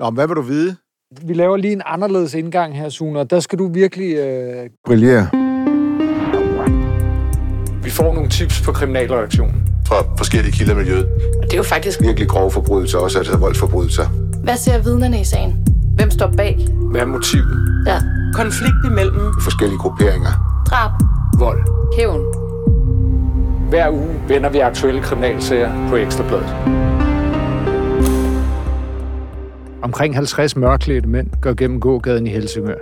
Nå, men hvad vil du vide? Vi laver lige en anderledes indgang her, Sune, og der skal du virkelig... Øh... Brillere. Vi får nogle tips på kriminalreaktionen. Fra forskellige kilder i miljøet. Det er jo faktisk... Virkelig grove forbrydelser, også altså voldsforbrydelser. Hvad ser vidnerne i sagen? Hvem står bag? Hvad er motivet? Ja. Konflikt imellem. Forskellige grupperinger. Drab. Vold. Hævn. Hver uge vender vi aktuelle kriminalsager på Ekstrabladet. Omkring 50 mørklædte mænd går gennem gågaden i Helsingør.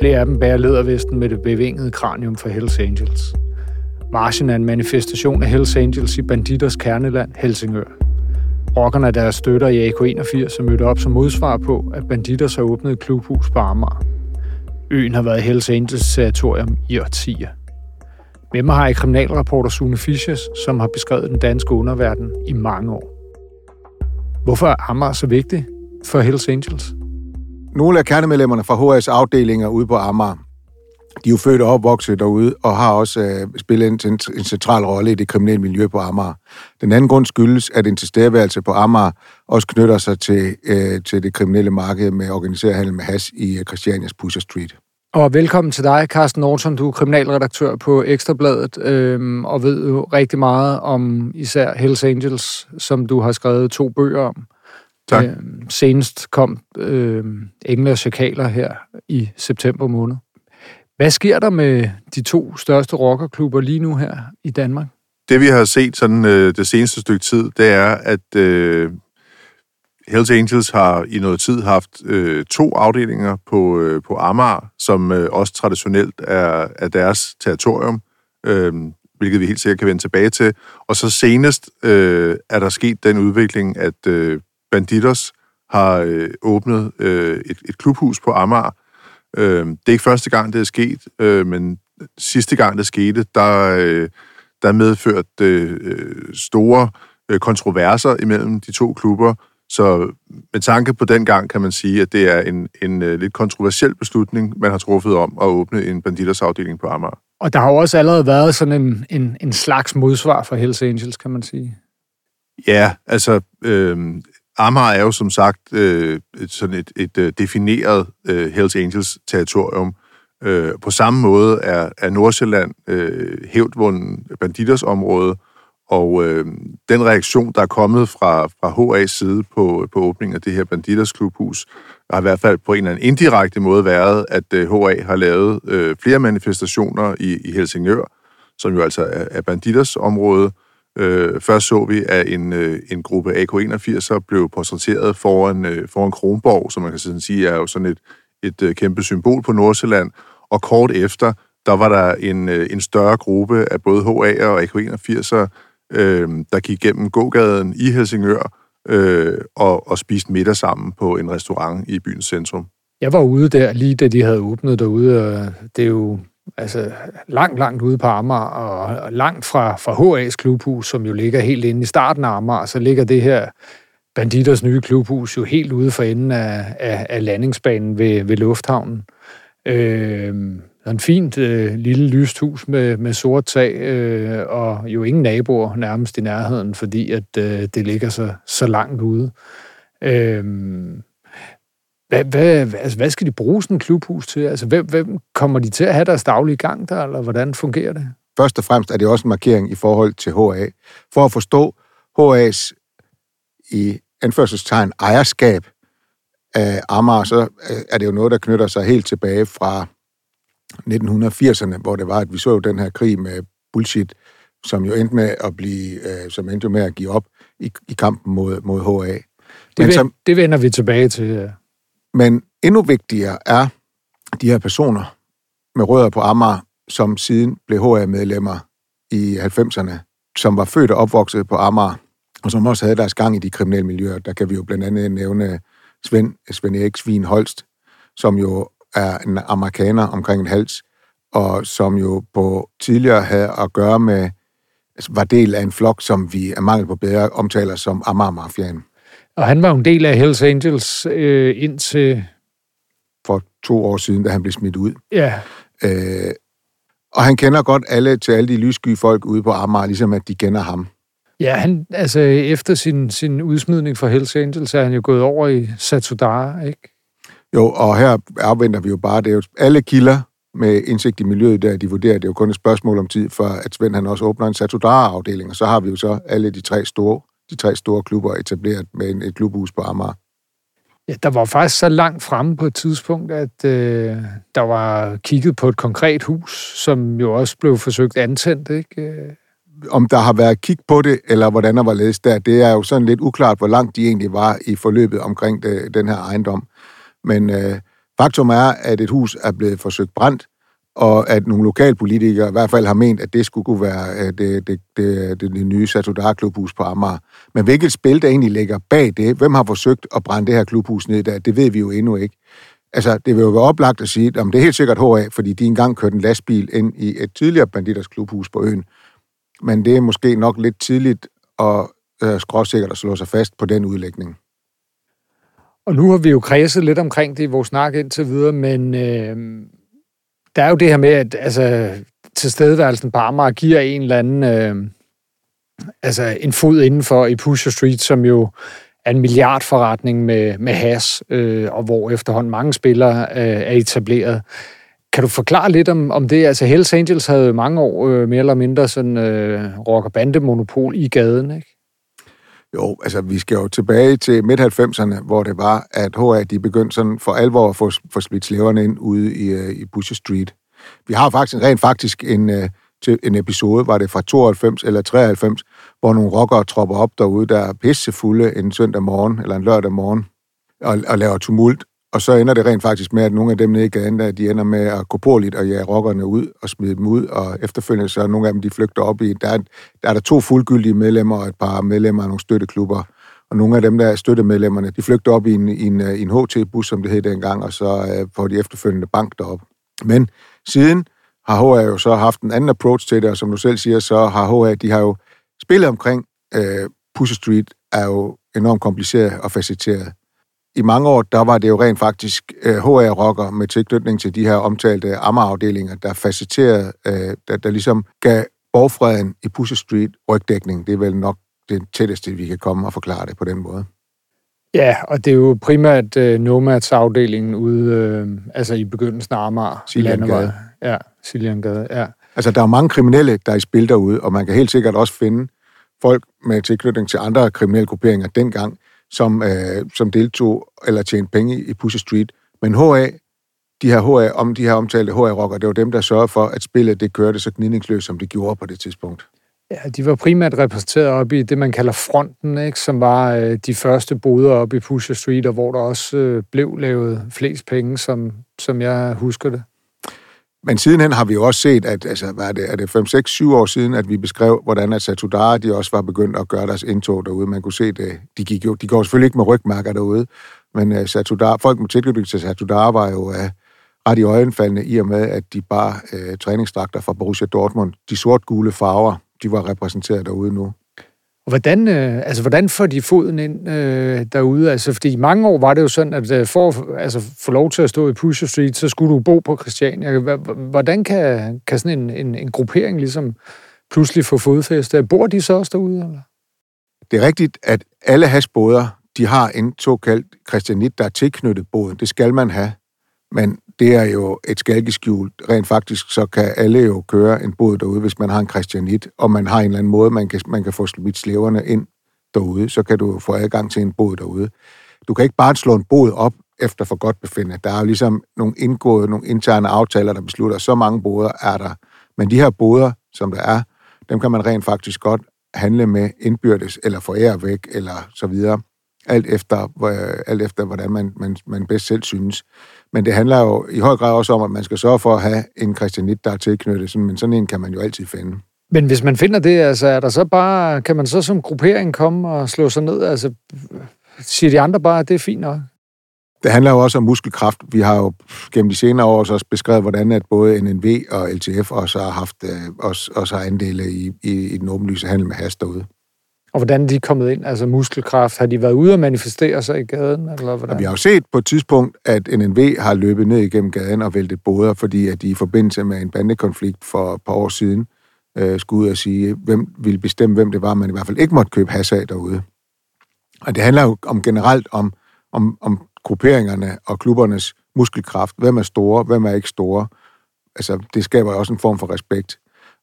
Flere af dem bærer ledervesten med det bevingede kranium for Hells Angels. Marchen er en manifestation af Hells Angels i banditters kerneland, Helsingør. Rockerne der deres støtter i AK-81 er mødt op som modsvar på, at banditter har åbnet et klubhus på Amager. Øen har været Hells Angels territorium i årtier. Med mig har jeg kriminalreporter Sune Fischers, som har beskrevet den danske underverden i mange år. Hvorfor er Amager så vigtig for Hells Angels? Nogle af kernemedlemmerne fra HS afdelinger ude på Amager, de er jo født og opvokset derude, og har også øh, spillet en, en, en central rolle i det kriminelle miljø på Amager. Den anden grund skyldes, at en tilstedeværelse på Amager også knytter sig til, øh, til det kriminelle marked med organiseret handel med has i øh, Christianias Pusher Street. Og velkommen til dig, Carsten Norton. Du er kriminalredaktør på Ekstrabladet, øhm, og ved jo rigtig meget om især Hells Angels, som du har skrevet to bøger om. Tak. Øhm, senest kom øhm, Engle og Chakaler her i september måned. Hvad sker der med de to største rockerklubber lige nu her i Danmark? Det vi har set sådan øh, det seneste stykke tid, det er, at øh, Hells Angels har i noget tid haft øh, to afdelinger på, øh, på Amager, som øh, også traditionelt er, er deres territorium, øh, hvilket vi helt sikkert kan vende tilbage til. Og så senest øh, er der sket den udvikling, at øh, Banditos har øh, åbnet øh, et, et klubhus på Amager. Øh, det er ikke første gang, det er sket, øh, men sidste gang, det skete, der, øh, der medførte øh, store øh, kontroverser imellem de to klubber, så med tanke på den gang kan man sige, at det er en, en uh, lidt kontroversiel beslutning, man har truffet om at åbne en banditers afdeling på Amager. Og der har jo også allerede været sådan en, en, en slags modsvar for Hells Angels, kan man sige. Ja, altså øh, Amager er jo som sagt øh, et, sådan et, et, et defineret øh, Hells Angels territorium. Øh, på samme måde er, er Nordsjælland øh, hævdvunden banditers område, og øh, den reaktion, der er kommet fra, fra HA's side på, på åbningen af det her Banditers Klubhus, har i hvert fald på en eller anden indirekte måde været, at øh, HA har lavet øh, flere manifestationer i, i Helsingør, som jo altså er, er Banditers område. Øh, Øh, først så vi, at en, øh, en gruppe AK-81'er blev portrætteret foran, øh, foran Kronborg, som man kan sådan sige er jo sådan et, et øh, kæmpe symbol på Nordsjælland. Og kort efter, der var der en, øh, en større gruppe af både HA'er og AK-81'er, øh, der gik gennem gågaden i Helsingør øh, og, og spiste middag sammen på en restaurant i byens centrum. Jeg var ude der, lige da de havde åbnet derude, og det er jo altså, langt, langt ude på Amager, og langt fra, fra HA's klubhus, som jo ligger helt inde i starten af Amager, så ligger det her Banditers nye klubhus jo helt ude for enden af, af, af landingsbanen ved, ved lufthavnen. Øh, en fint øh, lille lyst hus med, med sort tag, øh, og jo ingen naboer nærmest i nærheden, fordi at øh, det ligger så, så langt ude. Øh, hvad, hvad, altså, hvad skal de bruge sådan en klubhus til? Altså, hvem, hvem kommer de til at have deres daglige gang der, eller hvordan fungerer det? Først og fremmest er det også en markering i forhold til HA. For at forstå HA's i anførselstegn ejerskab af Amager, så er det jo noget, der knytter sig helt tilbage fra 1980'erne, hvor det var, at vi så jo den her krig med bullshit, som jo endte med at blive, øh, som endte med at give op i, i kampen mod, mod HA. Det, Men som, det vender vi tilbage til. Ja. Men endnu vigtigere er de her personer med rødder på Amager, som siden blev HA-medlemmer i 90'erne, som var født og opvokset på Amager, og som også havde deres gang i de kriminelle miljøer. Der kan vi jo blandt andet nævne Svend, Svend Erik Svin Holst, som jo er en amerikaner omkring en hals, og som jo på tidligere havde at gøre med, altså, var del af en flok, som vi af mangel på bedre omtaler som Amager-mafiaen. Og han var jo en del af Hells Angels øh, indtil... For to år siden, da han blev smidt ud. Ja. Øh, og han kender godt alle til alle de lyssky folk ude på Amager, ligesom at de kender ham. Ja, han, altså efter sin, sin udsmidning fra Hells Angels er han jo gået over i Satudara, ikke? Jo, og her afventer vi jo bare, det er jo alle kilder med indsigt i miljøet, der de vurderer, det er jo kun et spørgsmål om tid, for at Svend han også åbner en Satudara-afdeling, og så har vi jo så alle de tre store, de tre store klubber etableret med en, et klubhus på Amager. Ja, der var faktisk så langt fremme på et tidspunkt, at øh, der var kigget på et konkret hus, som jo også blev forsøgt antændt, ikke? Om der har været kig på det, eller hvordan der var læst der, det er jo sådan lidt uklart, hvor langt de egentlig var i forløbet omkring det, den her ejendom. Men øh, faktum er, at et hus er blevet forsøgt brændt, og at nogle lokalpolitikere i hvert fald har ment, at det skulle kunne være det, det, det, det, det nye Satudar klubhus på Amager. Men hvilket spil, der egentlig ligger bag det, hvem har forsøgt at brænde det her klubhus ned der, det ved vi jo endnu ikke. Altså, det vil jo være oplagt at sige, at det er helt sikkert HA, fordi de engang kørte en lastbil ind i et tidligere banditers klubhus på øen. Men det er måske nok lidt tidligt og øh, skråsikkert at slå sig fast på den udlægning. Og nu har vi jo kredset lidt omkring det i vores snak indtil videre, men øh, der er jo det her med, at altså, tilstedeværelsen på Amager giver en eller anden, øh, altså en fod indenfor i Pusher Street, som jo er en milliardforretning med, med has, øh, og hvor efterhånden mange spillere øh, er etableret. Kan du forklare lidt om, om det? Altså Hells Angels havde mange år øh, mere eller mindre sådan øh, rock- og bandemonopol i gaden, ikke? Jo, altså vi skal jo tilbage til midt-90'erne, hvor det var, at HA de begyndte sådan for alvor at få, få smidt slæverne ind ude i, øh, i Bush Street. Vi har faktisk rent faktisk en, øh, til en episode, var det fra 92 eller 93, hvor nogle rockere tropper op derude, der er pissefulde en søndag morgen eller en lørdag morgen og, og laver tumult. Og så ender det rent faktisk med, at nogle af dem nede i gaden, der, de ender med at gå på lidt og jage rockerne ud og smide dem ud, og efterfølgende så er nogle af dem, de flygter op i. Der er, der er der to fuldgyldige medlemmer og et par medlemmer af nogle støtteklubber. Og nogle af dem, der er støttemedlemmerne, de flygter op i en, i en, en HT-bus, som det hed dengang, og så øh, får de efterfølgende bank derop. Men siden har HA jo så haft en anden approach til det, og som du selv siger, så har HA, de har jo spillet omkring øh, Pussy Street, er jo enormt kompliceret og facetteret i mange år, der var det jo rent faktisk øh, HR-rocker med tilknytning til de her omtalte Amager-afdelinger, der faciliterede, øh, der, der ligesom gav borgfreden i Pussy Street rygdækning. Det er vel nok det tætteste, vi kan komme og forklare det på den måde. Ja, og det er jo primært øh, Nomads-afdelingen ude, øh, altså i begyndelsen af Amager. Siliangade. Ja, Siliangade, ja. Altså, der er mange kriminelle, der er i spil derude, og man kan helt sikkert også finde folk med tilknytning til andre kriminelle grupperinger dengang, som, øh, som deltog eller tjente penge i Pussy Street. Men HA, de her, HA, om de her omtalte HA-rockere, det var dem, der sørgede for, at spillet det kørte så gnidningsløst, som det gjorde på det tidspunkt. Ja, de var primært repræsenteret op i det, man kalder fronten, ikke? som var øh, de første boder op i Pusher Street, og hvor der også øh, blev lavet flest penge, som, som jeg husker det. Men sidenhen har vi jo også set, at altså, hvad er det, er det 5, 6, 7 år siden, at vi beskrev, hvordan at Satudara, de også var begyndt at gøre deres indtog derude. Man kunne se det. Øh, de, gik jo, de går selvfølgelig ikke med rygmærker derude, men uh, Satudara, folk med tilknytning til Satudara var jo uh, ret i øjenfaldende i og med, at de bare uh, træningsdragter fra Borussia Dortmund, de sort-gule farver, de var repræsenteret derude nu. Og hvordan, øh, altså, hvordan får de foden ind øh, derude? Altså, fordi i mange år var det jo sådan, at øh, for at altså, få lov til at stå i Pusher Street, så skulle du bo på Christiania. Hvordan kan, kan sådan en, en, en gruppering ligesom pludselig få fodfæste? Bor de så også derude? Eller? Det er rigtigt, at alle hasbåder, de har en såkaldt christianit, der er tilknyttet båden. Det skal man have. Men det er jo et skalkeskjul. Rent faktisk, så kan alle jo køre en båd derude, hvis man har en christianit, og man har en eller anden måde, man kan, man kan få smidt slæverne ind derude, så kan du få adgang til en båd derude. Du kan ikke bare slå en båd op efter for godt befinde. Der er jo ligesom nogle indgået, nogle interne aftaler, der beslutter, så mange båder er der. Men de her båder, som der er, dem kan man rent faktisk godt handle med indbyrdes, eller forære væk, eller så videre. Alt efter, alt efter hvordan man, man, man bedst selv synes. Men det handler jo i høj grad også om, at man skal sørge for at have en christianit, der er tilknyttet, men sådan en kan man jo altid finde. Men hvis man finder det, altså, er der så bare, kan man så som gruppering komme og slå sig ned? Altså, siger de andre bare, at det er fint nok? Det handler jo også om muskelkraft. Vi har jo gennem de senere år også beskrevet, hvordan at både NNV og LTF også har haft øh, også, også har andele i, i, i den åbenlyse handel med has derude. Og hvordan er kommet ind? Altså muskelkraft, har de været ude og manifestere sig i gaden? Eller hvordan? Ja, vi har jo set på et tidspunkt, at NNV har løbet ned igennem gaden og væltet båder, fordi at de i forbindelse med en bandekonflikt for et par år siden øh, skulle ud og sige, hvem ville bestemme, hvem det var, man i hvert fald ikke måtte købe has af derude. Og det handler jo om generelt om, om, om grupperingerne og klubbernes muskelkraft. Hvem er store, hvem er ikke store. Altså, det skaber også en form for respekt.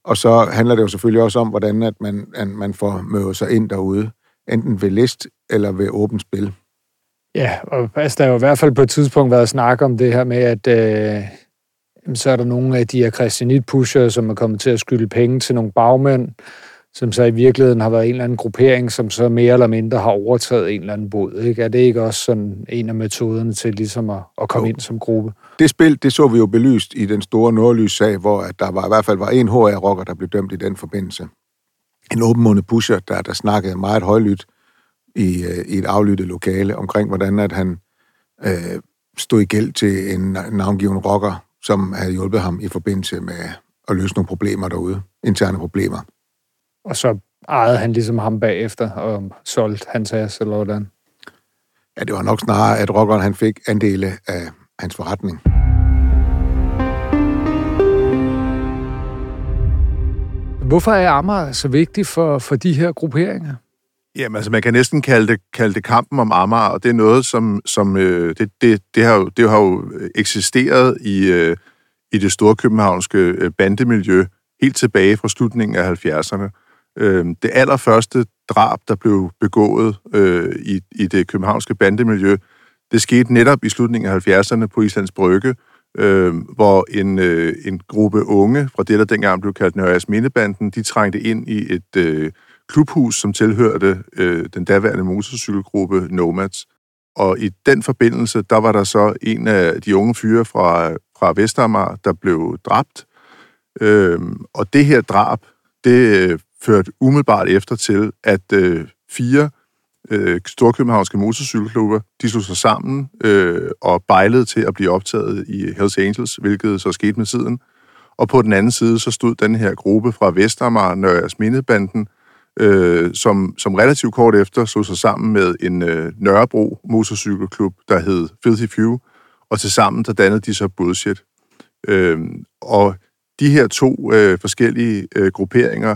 Og så handler det jo selvfølgelig også om, hvordan at man, at man får møvet sig ind derude, enten ved list eller ved åbent spil. Ja, og altså, der har jo i hvert fald på et tidspunkt været snak om det her med, at øh, så er der nogle af de her christianit-pusher, som er kommet til at skylde penge til nogle bagmænd, som så i virkeligheden har været en eller anden gruppering, som så mere eller mindre har overtaget en eller anden båd. Ikke? Er det ikke også sådan en af metoderne til ligesom at, at komme jo. ind som gruppe? Det spil, det så vi jo belyst i den store nordlys-sag, hvor at der var, i hvert fald var en HR-rocker, der blev dømt i den forbindelse. En åbenmundet pusher, der, der snakkede meget højlydt i, øh, i et aflyttet lokale omkring, hvordan at han øh, stod i gæld til en navngiven rocker, som havde hjulpet ham i forbindelse med at løse nogle problemer derude, interne problemer. Og så ejede han ligesom ham bagefter og solgte hans has, eller hvordan? Ja, det var nok snarere, at rockeren han fik andele af hans forretning. Hvorfor er Amager så vigtig for, for de her grupperinger? Jamen, altså, man kan næsten kalde det, kalde det kampen om Amager, og det er noget, som, som øh, det, det, det, har jo, det har jo eksisteret i, øh, i det store københavnske øh, bandemiljø helt tilbage fra slutningen af 70'erne. Øh, det allerførste drab, der blev begået øh, i, i det københavnske bandemiljø, det skete netop i slutningen af 70'erne på Islands Brygge, øh, hvor en, øh, en gruppe unge fra det, der dengang blev kaldt Nørres Mindebanden, de trængte ind i et øh, klubhus, som tilhørte øh, den daværende motorcykelgruppe Nomads. Og i den forbindelse, der var der så en af de unge fyre fra, fra Vestermar, der blev dræbt. Øh, og det her drab, det øh, førte umiddelbart efter til, at øh, fire øh, storkøbenhavnske motorcykelklubber, de slog sig sammen øh, og bejlede til at blive optaget i Hells Angels, hvilket så skete med tiden. Og på den anden side, så stod den her gruppe fra Vestermar, Nørres Mindebanden, øh, som, som relativt kort efter slog sig sammen med en øh, Nørrebro motorcykelklub, der hed Filthy Few, og til sammen der dannede de så Bullshit. Øh, og de her to øh, forskellige øh, grupperinger,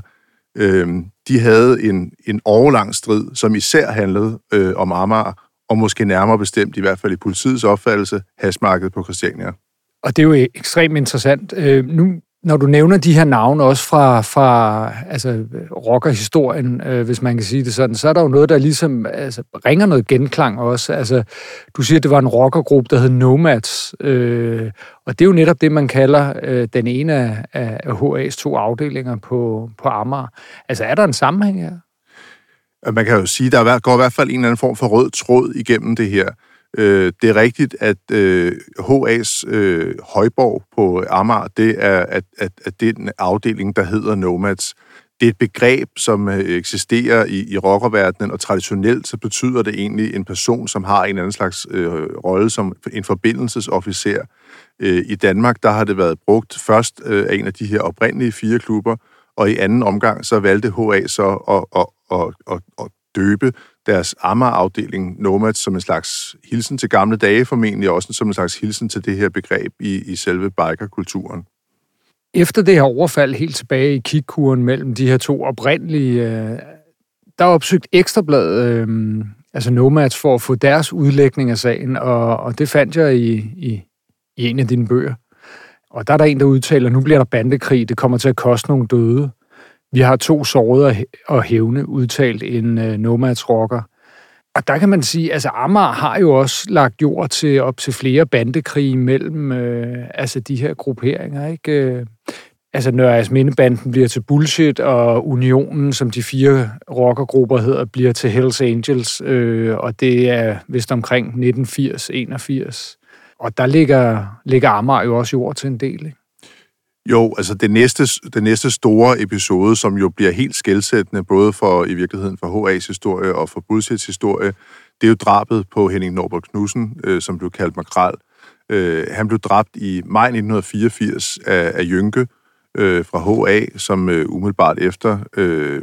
øh, de havde en, en overlang strid, som især handlede øh, om Amager, og måske nærmere bestemt, i hvert fald i politiets opfattelse, hasmarkedet på Christiania. Og det er jo ekstremt interessant. Øh, nu når du nævner de her navne også fra, fra altså, rockerhistorien, øh, hvis man kan sige det sådan, så er der jo noget, der ligesom altså, ringer noget genklang også. Altså, du siger, at det var en rockergruppe, der hed Nomads, øh, og det er jo netop det, man kalder øh, den ene af, af HA's to afdelinger på, på Amager. Altså, er der en sammenhæng her? Man kan jo sige, at der går i hvert fald en eller anden form for rød tråd igennem det her. Øh, det er rigtigt, at øh, HA's øh, højborg på Amager, det er, at, at, at det afdeling, der hedder Nomads. Det er et begreb, som øh, eksisterer i, i rockerverdenen, og traditionelt så betyder det egentlig en person, som har en eller anden slags øh, rolle som en forbindelsesofficer. Øh, I Danmark, der har det været brugt først øh, af en af de her oprindelige fire klubber, og i anden omgang, så valgte HA så at, at, at, at, at døbe deres Amager-afdeling Nomads som en slags hilsen til gamle dage, formentlig også som en slags hilsen til det her begreb i, i selve bikerkulturen. Efter det her overfald helt tilbage i kikkuren mellem de her to oprindelige, øh, der er opsøgt Ekstrabladet, øh, altså Nomads, for at få deres udlægning af sagen, og, og det fandt jeg i, i, i en af dine bøger. Og der er der en, der udtaler, at nu bliver der bandekrig, det kommer til at koste nogle døde. Vi har to sårede og hævne, udtalt en øh, nomads rocker. Og der kan man sige, altså Amager har jo også lagt jord til op til flere bandekrige mellem øh, altså de her grupperinger, ikke? Øh, altså altså Nørres Mindebanden bliver til Bullshit, og Unionen, som de fire rockergrupper hedder, bliver til Hells Angels, øh, og det er vist omkring 1980-81. Og der ligger, ligger Amager jo også jord til en del, ikke? Jo, altså det næste, det næste store episode, som jo bliver helt skældsættende, både for i virkeligheden for HA's historie og for Bullshits historie, det er jo drabet på Henning Norbert Knudsen, øh, som blev kaldt Makral. Øh, han blev dræbt i maj 1984 af, af Jynke øh, fra HA, som øh, umiddelbart efter øh,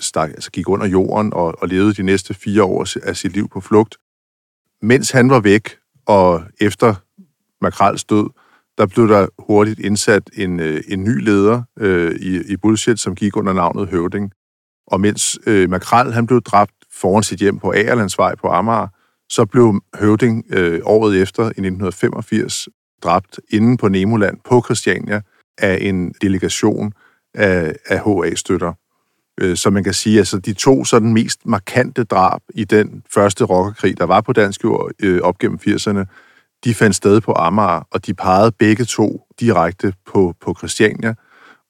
stak, altså gik under jorden og, og levede de næste fire år af sit liv på flugt. Mens han var væk, og efter Makrals død, der blev der hurtigt indsat en, øh, en ny leder øh, i, i Bullshit, som gik under navnet Høvding. Og mens øh, Makrel han blev dræbt foran sit hjem på Agerlandsvej på Amager, så blev Høvding øh, året efter, i 1985, dræbt inden på Nemoland på Christiania af en delegation af, af HA-støtter. Øh, så man kan sige, at altså, de to sådan mest markante drab i den første rockerkrig, der var på dansk jord øh, op gennem 80'erne, de fandt sted på Amager, og de pegede begge to direkte på, på Christiania,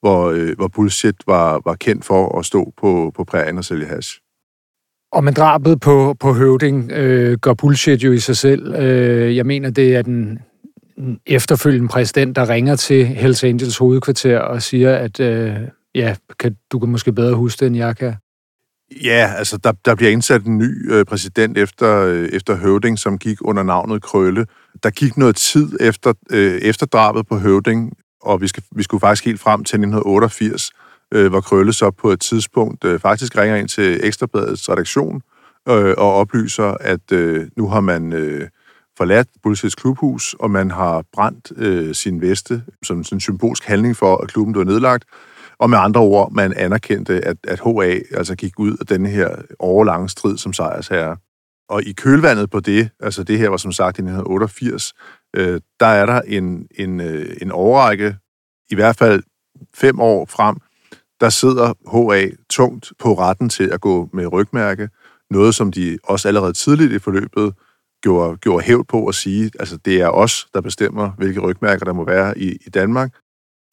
hvor, øh, hvor Bullshit var, var kendt for at stå på, på prærien og sælge hash. Og man drabet på, på Høvding øh, gør Bullshit jo i sig selv. Øh, jeg mener, det er den efterfølgende præsident, der ringer til Hells Angels hovedkvarter og siger, at øh, ja, kan, du kan måske bedre huske det, end jeg kan. Ja, altså der, der bliver indsat en ny øh, præsident efter, øh, efter Høvding, som gik under navnet Krølle. Der gik noget tid efter, øh, efter drabet på Høvding, og vi, skal, vi skulle faktisk helt frem til 1988, øh, hvor Krølle så på et tidspunkt øh, faktisk ringer ind til Ekstrabladets redaktion øh, og oplyser, at øh, nu har man øh, forladt Bullshits klubhus, og man har brændt øh, sin veste som sådan en symbolsk handling for, at klubben blev nedlagt. Og med andre ord, man anerkendte, at, at HA altså gik ud af den her overlange strid som sejrsherre. Og i kølvandet på det, altså det her var som sagt i 1988, øh, der er der en, en, øh, en overrække, i hvert fald fem år frem, der sidder HA tungt på retten til at gå med rygmærke, noget som de også allerede tidligt i forløbet gjorde, gjorde hævd på at sige, altså det er os, der bestemmer, hvilke rygmærker der må være i, i Danmark.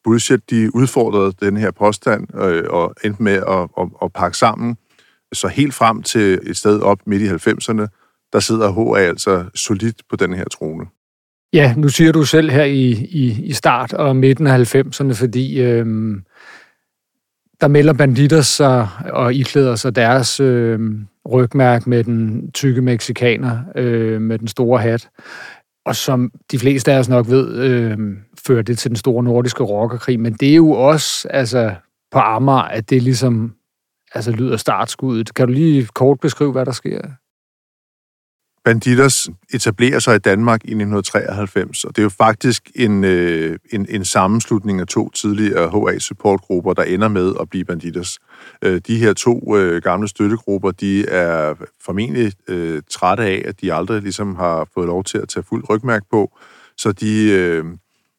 Bullshit, de udfordrede den her påstand øh, og endte med at, at, at pakke sammen. Så helt frem til et sted op midt i 90'erne, der sidder HA altså solidt på den her trone. Ja, nu siger du selv her i, i, i start og midten af 90'erne, fordi øh, der melder banditter sig og iklæder sig deres øh, rygmærk med den tykke mexikaner øh, med den store hat. Og som de fleste af os nok ved, øh, fører det til den store nordiske rockerkrig. Men det er jo også altså, på Amager, at det ligesom altså, lyder startskuddet. Kan du lige kort beskrive, hvad der sker? Banditers etablerer sig i Danmark i 1993, og det er jo faktisk en, øh, en, en sammenslutning af to tidligere HA-supportgrupper, der ender med at blive Banditers. Øh, de her to øh, gamle støttegrupper, de er formentlig øh, trætte af, at de aldrig ligesom har fået lov til at tage fuld rygmærk på, så de, øh,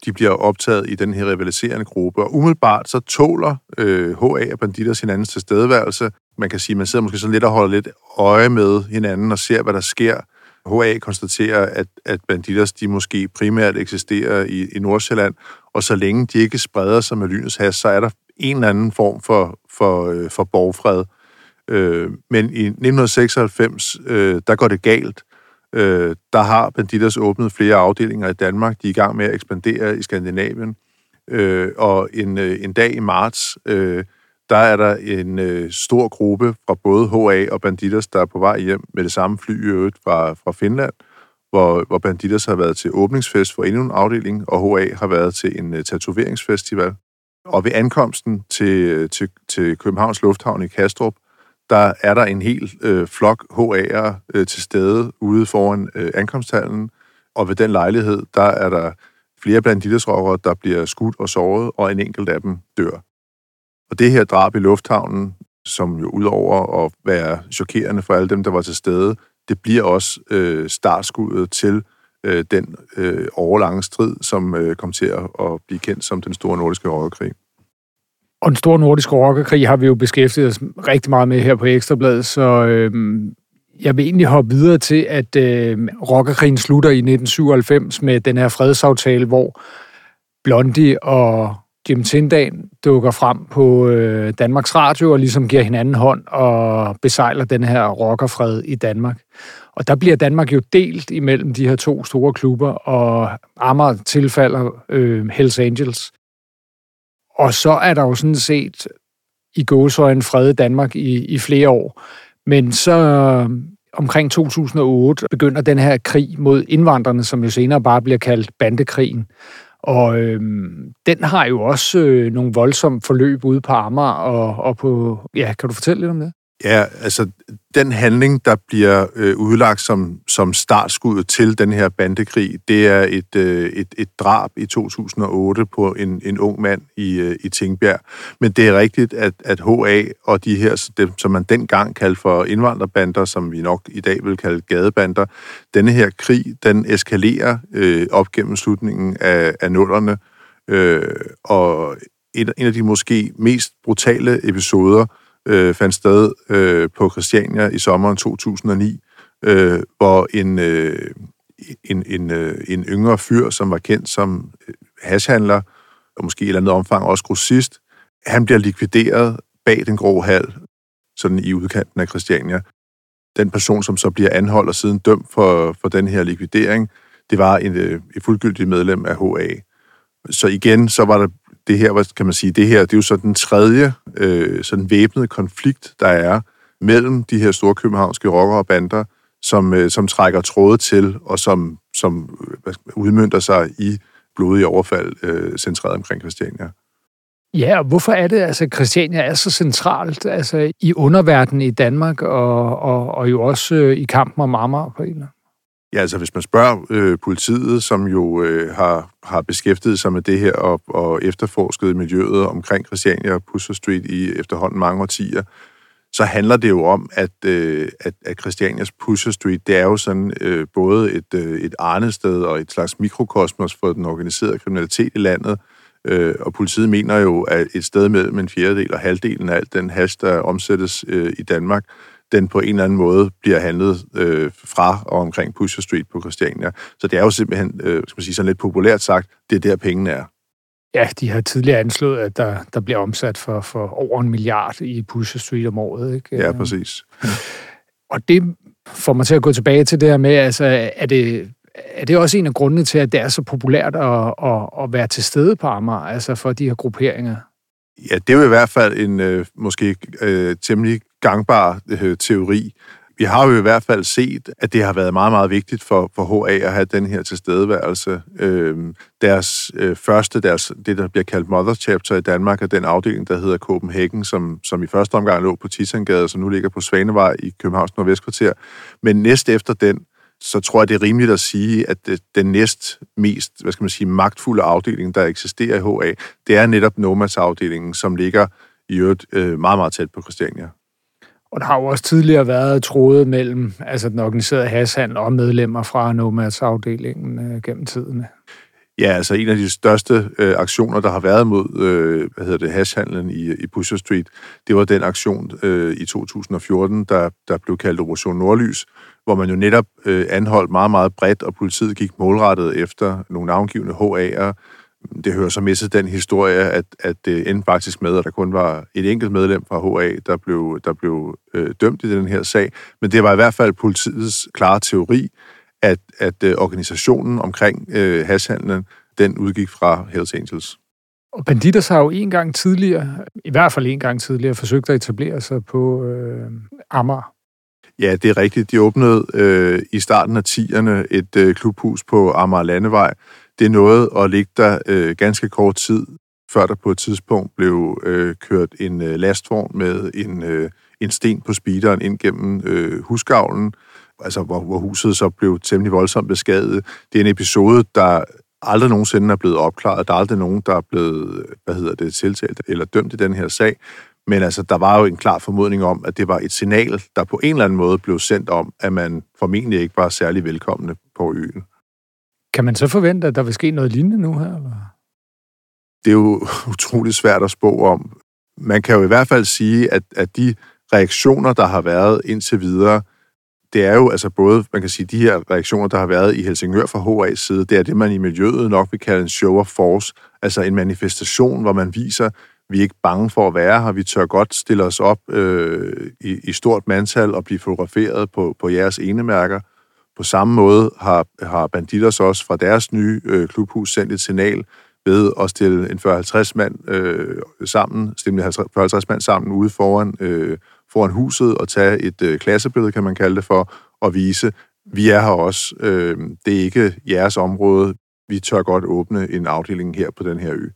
de bliver optaget i den her rivaliserende gruppe. Og umiddelbart så tåler øh, HA og banditter hinandens tilstedeværelse. Man kan sige, man sidder måske så lidt og holder lidt øje med hinanden og ser, hvad der sker HA konstaterer, at, at banditters de måske primært eksisterer i, i Nordsjælland, og så længe de ikke spreder sig med lynets has, så er der en eller anden form for, for, øh, for borgfred. Øh, men i 1996, øh, der går det galt. Øh, der har Banditas åbnet flere afdelinger i Danmark. De er i gang med at ekspandere i Skandinavien. Øh, og en, øh, en dag i marts, øh, der er der en øh, stor gruppe fra både HA og Banditas, der er på vej hjem med det samme fly i øvrigt fra, fra Finland, hvor, hvor Banditas har været til åbningsfest for endnu en afdeling, og HA har været til en øh, tatoveringsfestival. Og ved ankomsten til, øh, til, til Københavns Lufthavn i Kastrup, der er der en hel øh, flok HA'er øh, til stede ude foran øh, ankomsthallen, og ved den lejlighed, der er der flere banditersrockere, der bliver skudt og såret, og en enkelt af dem dør. Og det her drab i lufthavnen, som jo udover at være chokerende for alle dem, der var til stede, det bliver også øh, startskuddet til øh, den øh, overlange strid, som øh, kom til at, at blive kendt som den store nordiske rockerkrig. Og den store nordiske rockerkrig har vi jo beskæftiget os rigtig meget med her på Ekstrabladet, så øh, jeg vil egentlig hoppe videre til, at øh, rockerkrigen slutter i 1997 med den her fredsaftale, hvor Blondie og Jim Tindan dukker frem på øh, Danmarks Radio og ligesom giver hinanden hånd og besejler den her rockerfred i Danmark. Og der bliver Danmark jo delt imellem de her to store klubber, og Amager tilfalder øh, Hells Angels. Og så er der jo sådan set i gåsøjne fred i Danmark i, i flere år. Men så øh, omkring 2008 begynder den her krig mod indvandrerne, som jo senere bare bliver kaldt bandekrigen. Og øhm, den har jo også øh, nogle voldsomme forløb ude på Amager og, og på... Ja, kan du fortælle lidt om det? Ja, altså den handling, der bliver øh, udlagt som, som startskud til den her bandekrig, det er et, øh, et, et drab i 2008 på en, en ung mand i, øh, i Tingbjerg. Men det er rigtigt, at, at HA og de her, dem, som man dengang kaldte for indvandrerbander, som vi nok i dag vil kalde gadebander, denne her krig, den eskalerer øh, op gennem slutningen af, af nullerne, øh, og et, en af de måske mest brutale episoder, øh, fandt sted øh, på Christiania i sommeren 2009, øh, hvor en, øh, en, en, øh, en yngre fyr, som var kendt som hashandler, hashhandler, og måske i et eller andet omfang også grossist, han bliver likvideret bag den grå hal, sådan i udkanten af Christiania. Den person, som så bliver anholdt og siden dømt for, for den her likvidering, det var en, øh, et fuldgyldigt medlem af HA. Så igen, så var der det her, hvad kan man sige, det her, det er jo så den tredje øh, sådan væbnede konflikt, der er mellem de her store københavnske rockere og bander, som, øh, som trækker tråde til, og som, som hvad, udmyndter sig i blodige overfald øh, centreret omkring Christiania. Ja, og hvorfor er det, altså Christiania er så centralt altså, i underverdenen i Danmark, og, og, og jo også øh, i kampen om Amager på en eller Ja, altså hvis man spørger øh, politiet, som jo øh, har, har beskæftiget sig med det her og, og efterforsket miljøet omkring Christiania og Pusher Street i efterhånden mange årtier, så handler det jo om, at, øh, at, at Christianias Pusher Street, det er jo sådan øh, både et, øh, et arnested og et slags mikrokosmos for den organiserede kriminalitet i landet, øh, og politiet mener jo, at et sted mellem en fjerdedel og halvdelen af alt den hash, der omsættes øh, i Danmark, den på en eller anden måde bliver handlet øh, fra og omkring Pusher Street på Christiania. Så det er jo simpelthen, øh, skal man sige sådan lidt populært sagt, det er der pengene er. Ja, de har tidligere anslået, at der, der bliver omsat for, for over en milliard i Pusher Street om året. Ikke? Ja, præcis. Og det får mig til at gå tilbage til det her med, altså, er det, er det også en af grundene til, at det er så populært at, at, at være til stede på Amager, altså for de her grupperinger? Ja, det er jo i hvert fald en øh, måske øh, temmelig gangbar øh, teori. Vi har jo i hvert fald set, at det har været meget, meget vigtigt for, for HA at have den her tilstedeværelse. Øh, deres øh, første, deres, det der bliver kaldt Mother Chapter i Danmark, er den afdeling, der hedder Copenhagen, som, som i første omgang lå på Titangade, som nu ligger på Svanevej i Københavns Nordvestkvarter. Men næst efter den, så tror jeg, det er rimeligt at sige, at øh, den næst mest, hvad skal man sige, magtfulde afdeling, der eksisterer i HA, det er netop Nomads-afdelingen, som ligger i øvrigt øh, meget, meget tæt på Christiania. Og der har jo også tidligere været troet mellem altså den organiserede hashandel og medlemmer fra Nomads-afdelingen øh, gennem tiderne. Ja, altså en af de største øh, aktioner, der har været mod øh, hvad hedder det, hashhandlen i, i Pusher Street, det var den aktion øh, i 2014, der, der blev kaldt Operation Nordlys, hvor man jo netop øh, anholdt meget, meget bredt, og politiet gik målrettet efter nogle navngivende HA'er. Det hører så med til den historie, at, at det endte faktisk med, at der kun var et enkelt medlem fra HA, der blev, der blev øh, dømt i den her sag. Men det var i hvert fald politiets klare teori, at, at øh, organisationen omkring øh, hashhandlen, den udgik fra Hells Angels. Og Banditas har jo en gang tidligere, i hvert fald en gang tidligere, forsøgt at etablere sig på øh, Amager. Ja, det er rigtigt. De åbnede øh, i starten af 10'erne et øh, klubhus på Amager Landevej. Det nåede at ligge der øh, ganske kort tid, før der på et tidspunkt blev øh, kørt en øh, lastvogn med en, øh, en sten på speederen ind gennem øh, husgavlen, altså hvor, hvor huset så blev temmelig voldsomt beskadiget. Det er en episode, der aldrig nogensinde er blevet opklaret. Der er aldrig nogen, der er blevet, hvad hedder det, tiltalt eller dømt i den her sag. Men altså, der var jo en klar formodning om, at det var et signal, der på en eller anden måde blev sendt om, at man formentlig ikke var særlig velkomne på øen. Kan man så forvente, at der vil ske noget lignende nu her? Eller? Det er jo utroligt svært at spå om. Man kan jo i hvert fald sige, at, at de reaktioner, der har været indtil videre, det er jo altså både, man kan sige, de her reaktioner, der har været i Helsingør fra HA's side, det er det, man i miljøet nok vil kalde en show of force, altså en manifestation, hvor man viser, vi er ikke bange for at være her, vi tør godt stille os op øh, i, i stort mandtal og blive fotograferet på, på jeres enemærker. På samme måde har, har Banditos også fra deres nye øh, klubhus sendt et signal ved at stille en 40-50 mand øh, sammen, stille 40-50 mand sammen ude foran, øh, foran huset og tage et øh, klassebillede, kan man kalde det for, og vise, vi er her også. Øh, det er ikke jeres område. Vi tør godt åbne en afdeling her på den her ø.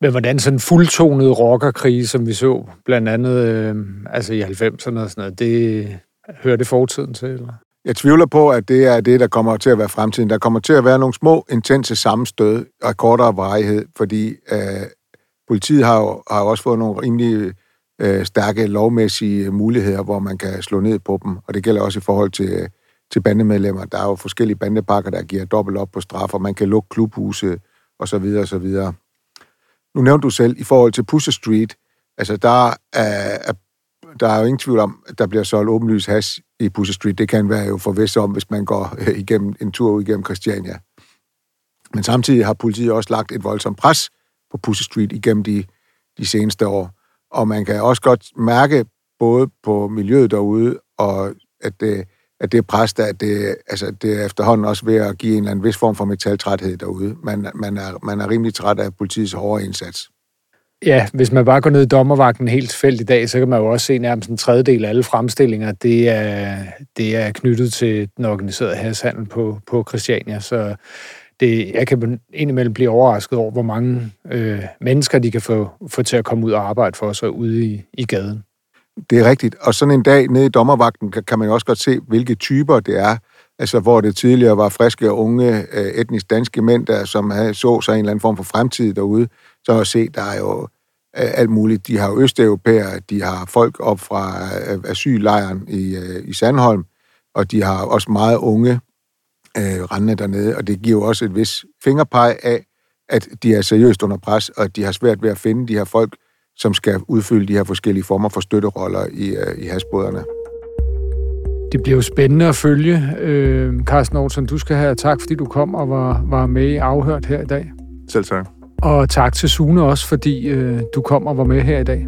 Men hvordan sådan fuldtonet rockerkrig, som vi så blandt andet øh, altså i 90'erne og sådan noget, det hører det fortiden til? Eller? Jeg tvivler på, at det er det, der kommer til at være fremtiden. Der kommer til at være nogle små, intense sammenstød og kortere varighed, fordi øh, politiet har jo, har jo også fået nogle rimelig øh, stærke lovmæssige muligheder, hvor man kan slå ned på dem, og det gælder også i forhold til, til bandemedlemmer. Der er jo forskellige bandepakker, der giver dobbelt op på straf, og man kan lukke klubhuse og så videre og så videre. Nu nævnte du selv, i forhold til Pusher Street, altså der er, der er jo ingen tvivl om, at der bliver solgt åbenlyst has i Pusher Street. Det kan være jo forvist om, hvis man går øh, igennem en tur igennem Christiania. Men samtidig har politiet også lagt et voldsomt pres på Pusher Street igennem de, de seneste år. Og man kan også godt mærke både på miljøet derude, og at det, at det pres, der, det, altså, det er efterhånden også ved at give en eller anden vis form for metaltræthed derude. Man, man, er, man er rimelig træt af politiets hårde indsats. Ja, hvis man bare går ned i dommervagten helt felt i dag, så kan man jo også se nærmest en tredjedel af alle fremstillinger, det er, det er knyttet til den organiserede hashandel på, på Christiania. Så det, jeg kan indimellem blive overrasket over, hvor mange øh, mennesker de kan få, få til at komme ud og arbejde for sig ude i, i gaden. Det er rigtigt. Og sådan en dag nede i dommervagten kan, kan man jo også godt se, hvilke typer det er. Altså, hvor det tidligere var friske og unge øh, etnisk danske mænd, der som havde, så sig en eller anden form for fremtid derude, så at se, der er jo øh, alt muligt. De har jo østeuropæere, de har folk op fra øh, asyllejren i, i Sandholm, og de har også meget unge øh, rendende dernede, og det giver jo også et vis fingerpeg af, at de er seriøst under pres, og at de har svært ved at finde de her folk, som skal udfylde de her forskellige former for støtteroller i, øh, i hasbåderne. Det bliver jo spændende at følge. Øh, Carsten Olsen, du skal have tak, fordi du kom og var, var med i Afhørt her i dag. Selv tak. Og tak til Sune også, fordi øh, du kom og var med her i dag.